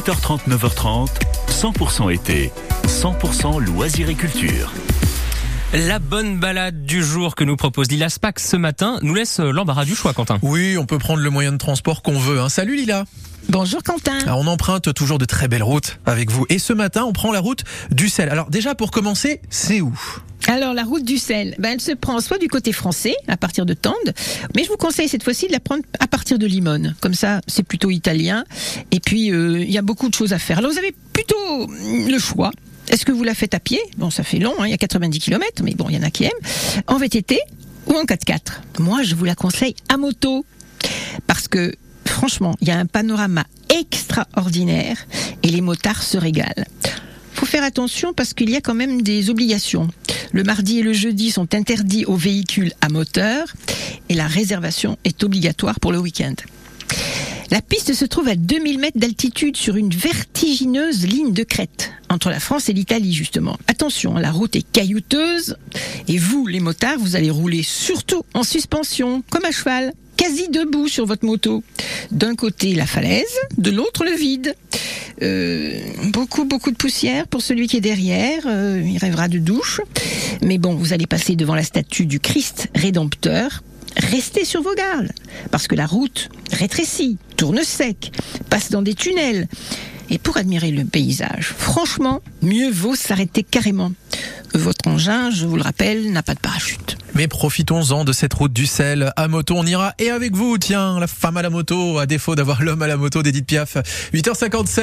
8h30, 9h30, 100% été, 100% loisirs et culture. La bonne balade du jour que nous propose Lila Spax ce matin nous laisse l'embarras du choix, Quentin. Oui, on peut prendre le moyen de transport qu'on veut. Hein. Salut Lila Bonjour Quentin. Alors, on emprunte toujours de très belles routes avec vous. Et ce matin, on prend la route du sel. Alors déjà, pour commencer, c'est où? Alors la route du sel, ben, elle se prend soit du côté français, à partir de Tende, mais je vous conseille cette fois-ci de la prendre à partir de Limone. Comme ça, c'est plutôt italien. Et puis, euh, il y a beaucoup de choses à faire. Alors vous avez plutôt le choix. Est-ce que vous la faites à pied? Bon, ça fait long, hein, il y a 90 km, mais bon, il y en a qui aiment. En VTT ou en 4x4 Moi, je vous la conseille à moto. Parce que, franchement, il y a un panorama extraordinaire et les motards se régalent. Faut faire attention parce qu'il y a quand même des obligations. Le mardi et le jeudi sont interdits aux véhicules à moteur et la réservation est obligatoire pour le week-end. La piste se trouve à 2000 mètres d'altitude sur une vertigineuse ligne de crête entre la France et l'Italie justement. Attention, la route est caillouteuse et vous, les motards, vous allez rouler surtout en suspension, comme à cheval, quasi debout sur votre moto. D'un côté la falaise, de l'autre le vide. Euh, beaucoup, beaucoup de poussière pour celui qui est derrière. Euh, il rêvera de douche. Mais bon, vous allez passer devant la statue du Christ rédempteur. Restez sur vos gardes, parce que la route rétrécit, tourne sec, passe dans des tunnels. Et pour admirer le paysage, franchement, mieux vaut s'arrêter carrément. Votre engin, je vous le rappelle, n'a pas de parachute. Mais profitons-en de cette route du sel. À moto, on ira et avec vous, tiens, la femme à la moto, à défaut d'avoir l'homme à la moto d'Edith Piaf. 8h57.